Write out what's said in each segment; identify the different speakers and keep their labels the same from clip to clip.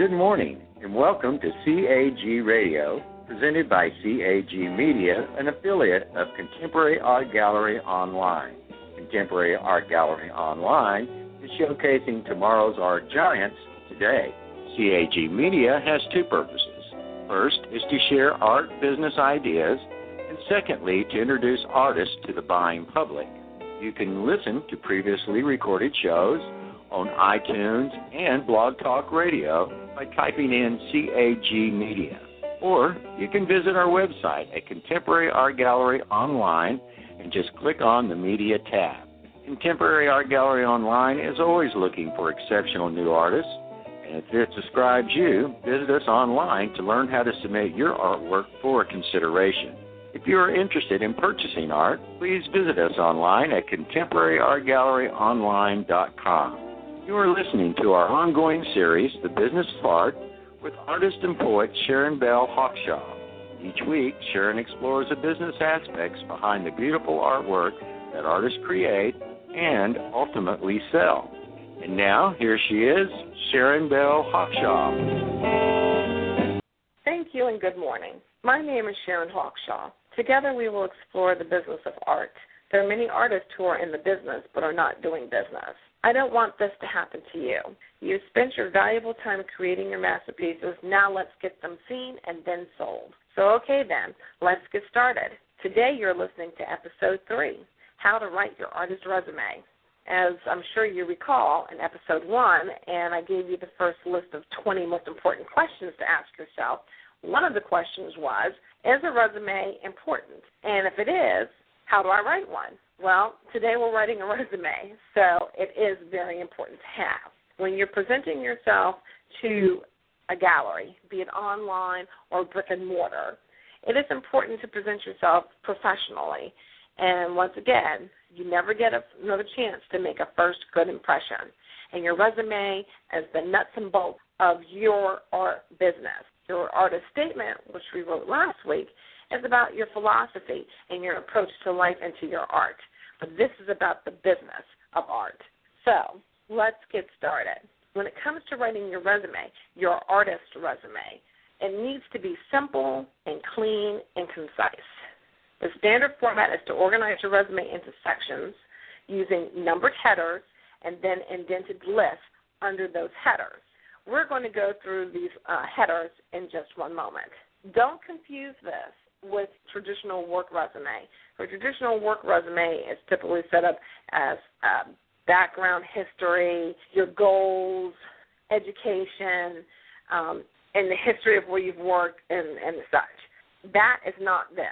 Speaker 1: Good morning, and welcome to CAG Radio, presented by CAG Media, an affiliate of Contemporary Art Gallery Online. Contemporary Art Gallery Online is showcasing tomorrow's art giants today. CAG Media has two purposes. First is to share art business ideas, and secondly, to introduce artists to the buying public. You can listen to previously recorded shows on iTunes and Blog Talk Radio by typing in CAG Media. Or you can visit our website at Contemporary Art Gallery Online and just click on the Media tab. Contemporary Art Gallery Online is always looking for exceptional new artists, and if this describes you, visit us online to learn how to submit your artwork for consideration. If you are interested in purchasing art, please visit us online at contemporaryartgalleryonline.com. You are listening to our ongoing series, The Business of Art, with artist and poet Sharon Bell Hawkshawe. Each week, Sharon explores the business aspects behind the beautiful artwork that artists create and ultimately sell. And now, here she is, Sharon Bell Hawkshawe.
Speaker 2: Thank you and good morning. My name is Sharon Hawkshawe. Together we will explore the business of art. There are many artists who are in the business but are not doing business. I don't want this to happen to you. You spent your valuable time creating your masterpieces. Now let's get them seen and then sold. So, okay then, let's get started. Today you're listening to episode three How to Write Your Artist Resume. As I'm sure you recall in episode one, and I gave you the first list of 20 most important questions to ask yourself, one of the questions was Is a resume important? And if it is, how do I write one? Well, today we're writing a resume, so it is very important to have. When you're presenting yourself to a gallery, be it online or brick and mortar, it is important to present yourself professionally. And once again, you never get another chance to make a first good impression. And your resume is the nuts and bolts of your art business. Your artist statement, which we wrote last week, is about your philosophy and your approach to life and to your art. But this is about the business of art. So let's get started. When it comes to writing your resume, your artist resume, it needs to be simple and clean and concise. The standard format is to organize your resume into sections using numbered headers and then indented lists under those headers. We're going to go through these uh, headers in just one moment. Don't confuse this with traditional work resume. A traditional work resume is typically set up as um, background history, your goals, education, um, and the history of where you've worked and, and such. That is not this.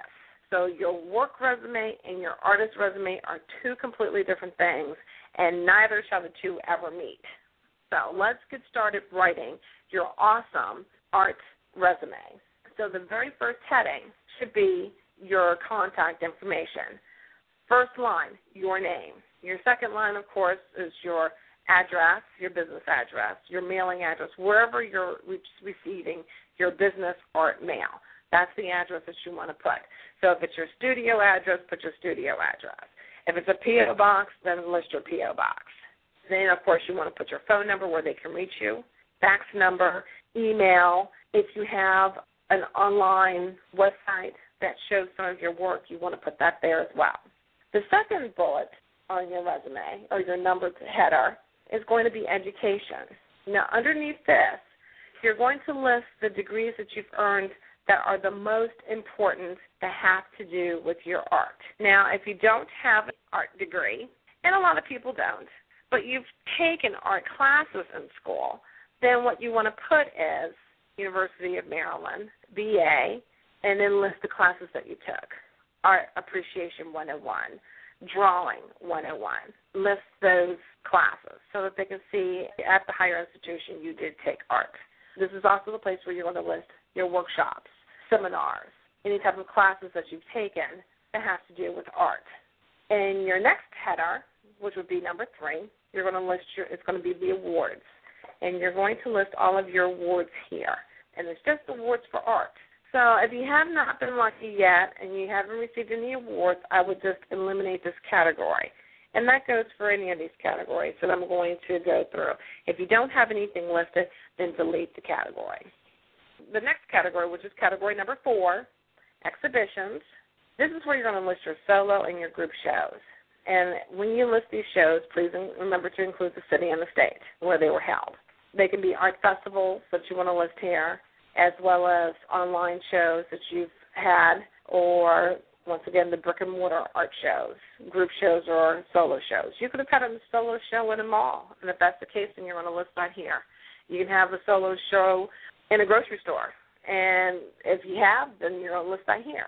Speaker 2: So your work resume and your artist resume are two completely different things, and neither shall the two ever meet. So let's get started writing your awesome art resume. So the very first heading should be your contact information. First line, your name. Your second line, of course, is your address, your business address, your mailing address, wherever you're receiving your business art mail. That's the address that you want to put. So if it's your studio address, put your studio address. If it's a P.O. box, then list your P.O. box. Then, of course, you want to put your phone number where they can reach you, fax number, email. If you have an online website that shows some of your work, you want to put that there as well. The second bullet on your resume or your numbered header is going to be education. Now, underneath this, you're going to list the degrees that you've earned that are the most important that have to do with your art. Now, if you don't have an art degree, and a lot of people don't, but you've taken art classes in school, then what you want to put is University of Maryland, BA, and then list the classes that you took. Art Appreciation 101, Drawing 101. List those classes so that they can see at the higher institution you did take art. This is also the place where you're going to list your workshops, seminars, any type of classes that you've taken that has to do with art. In your next header, which would be number three, you're going to list your, it's going to be the awards. And you're going to list all of your awards here. And it's just awards for art. So if you have not been lucky yet and you haven't received any awards, I would just eliminate this category. And that goes for any of these categories that I'm going to go through. If you don't have anything listed, then delete the category. The next category, which is category number four, exhibitions. This is where you're going to list your solo and your group shows. And when you list these shows, please remember to include the city and the state where they were held. They can be art festivals that you want to list here, as well as online shows that you've had, or once again, the brick and mortar art shows, group shows, or solo shows. You could have had a solo show in a mall, and if that's the case, then you're going to list that here. You can have a solo show in a grocery store, and if you have, then you're going to list that here.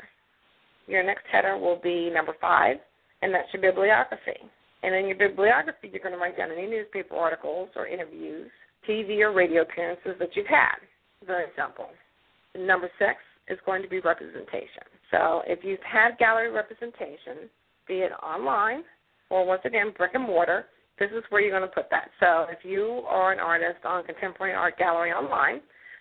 Speaker 2: Your next header will be number five, and that's your bibliography. And in your bibliography, you're going to write down any newspaper articles or interviews, TV or radio appearances that you've had. Very simple. Number six is going to be representation. So if you've had gallery representation, be it online or once again brick and mortar, this is where you're going to put that. So if you are an artist on Contemporary Art Gallery Online,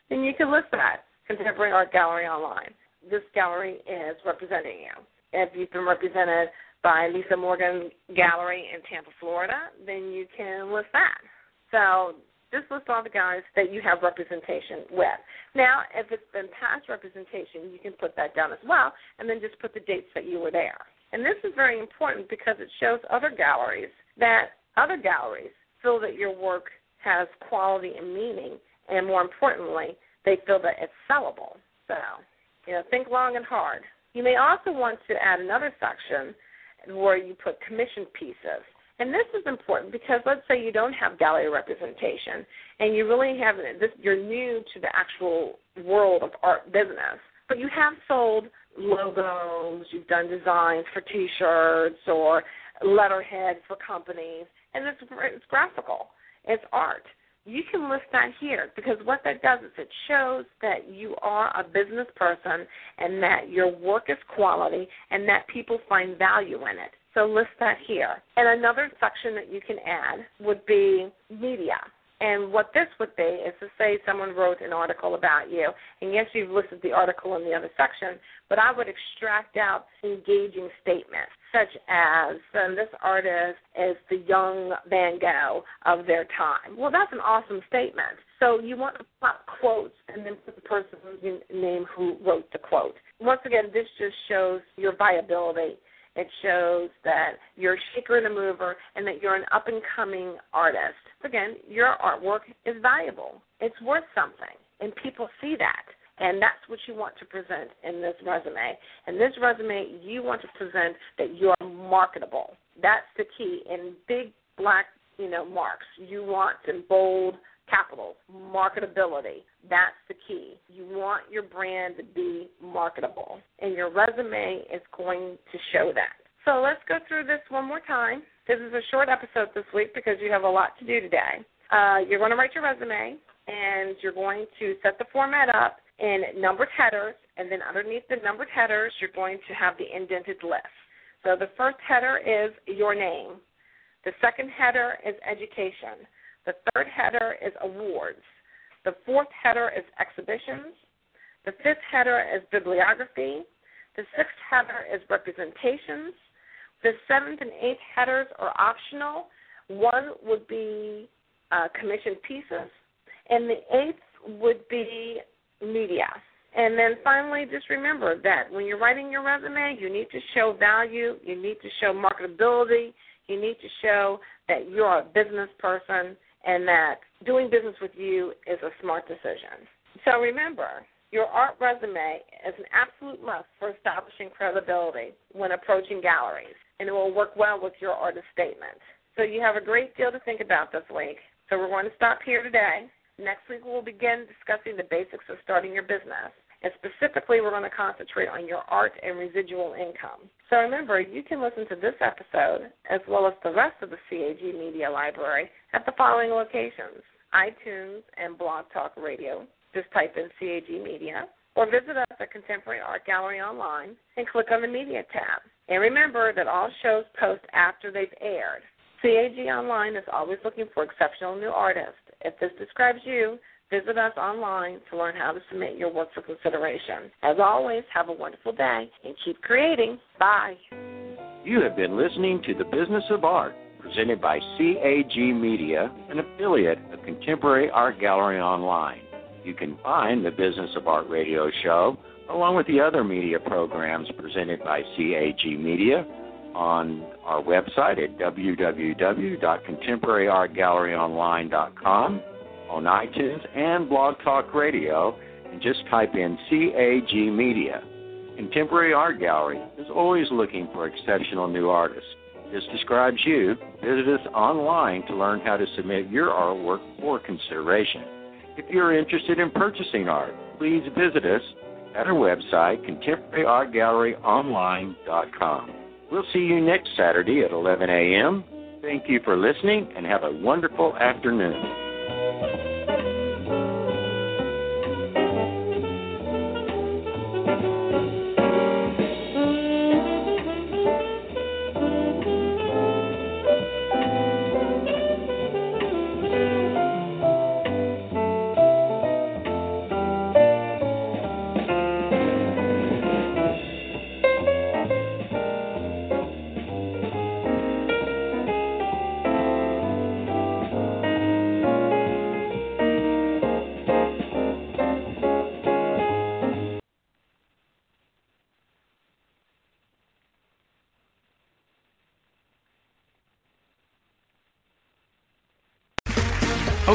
Speaker 2: then you can list that Contemporary Art Gallery Online. This gallery is representing you. If you've been represented by Lisa Morgan Gallery in Tampa, Florida, then you can list that. So just list all the guys that you have representation with. Now, if it's been past representation, you can put that down as well, and then just put the dates that you were there. And this is very important because it shows other galleries that other galleries feel that your work has quality and meaning, and more importantly, they feel that it's sellable. So, you know, think long and hard. You may also want to add another section where you put commission pieces. And this is important because let's say you don't have gallery representation and you really haven't this you're new to the actual world of art business, but you have sold logos, you've done designs for t-shirts or letterhead for companies, and it's it's graphical. It's art. You can list that here because what that does is it shows that you are a business person and that your work is quality and that people find value in it. So list that here. And another section that you can add would be media. And what this would be is to say someone wrote an article about you, and yes, you've listed the article in the other section, but I would extract out engaging statements, such as um, this artist is the young Van Gogh of their time. Well, that's an awesome statement. So you want to put quotes and then put the person's name who wrote the quote. Once again, this just shows your viability it shows that you're a shaker and a mover and that you're an up and coming artist. Again, your artwork is valuable. It's worth something. And people see that. And that's what you want to present in this resume. In this resume, you want to present that you're marketable. That's the key. In big black, you know, marks, you want in bold capital, marketability. That's the key. You want your brand to be marketable, and your resume is going to show that. So let's go through this one more time. This is a short episode this week because you have a lot to do today. Uh, you're going to write your resume, and you're going to set the format up in numbered headers, and then underneath the numbered headers, you're going to have the indented list. So the first header is your name. The second header is education. The third header is awards. The fourth header is exhibitions. The fifth header is bibliography. The sixth header is representations. The seventh and eighth headers are optional. One would be uh, commissioned pieces, and the eighth would be media. And then finally, just remember that when you're writing your resume, you need to show value, you need to show marketability, you need to show that you're a business person and that doing business with you is a smart decision. So remember, your art resume is an absolute must for establishing credibility when approaching galleries, and it will work well with your artist statement. So you have a great deal to think about this week. So we're going to stop here today. Next week, we will begin discussing the basics of starting your business. And specifically, we're going to concentrate on your art and residual income. So remember, you can listen to this episode as well as the rest of the CAG Media Library at the following locations iTunes and Blog Talk Radio. Just type in CAG Media or visit us at Contemporary Art Gallery Online and click on the Media tab. And remember that all shows post after they've aired. CAG Online is always looking for exceptional new artists. If this describes you, visit us online to learn how to submit your work for consideration. As always, have a wonderful day and keep creating. Bye.
Speaker 1: You have been listening to The Business of Art, presented by CAG Media, an affiliate of Contemporary Art Gallery Online. You can find the Business of Art radio show, along with the other media programs presented by CAG Media, on our website at www.contemporaryartgalleryonline.com, on iTunes and Blog Talk Radio, and just type in CAG Media. Contemporary Art Gallery is always looking for exceptional new artists. This describes you. Visit us online to learn how to submit your artwork for consideration. If you're interested in purchasing art, please visit us at our website, contemporaryartgalleryonline.com. We'll see you next Saturday at 11 a.m. Thank you for listening and have a wonderful afternoon.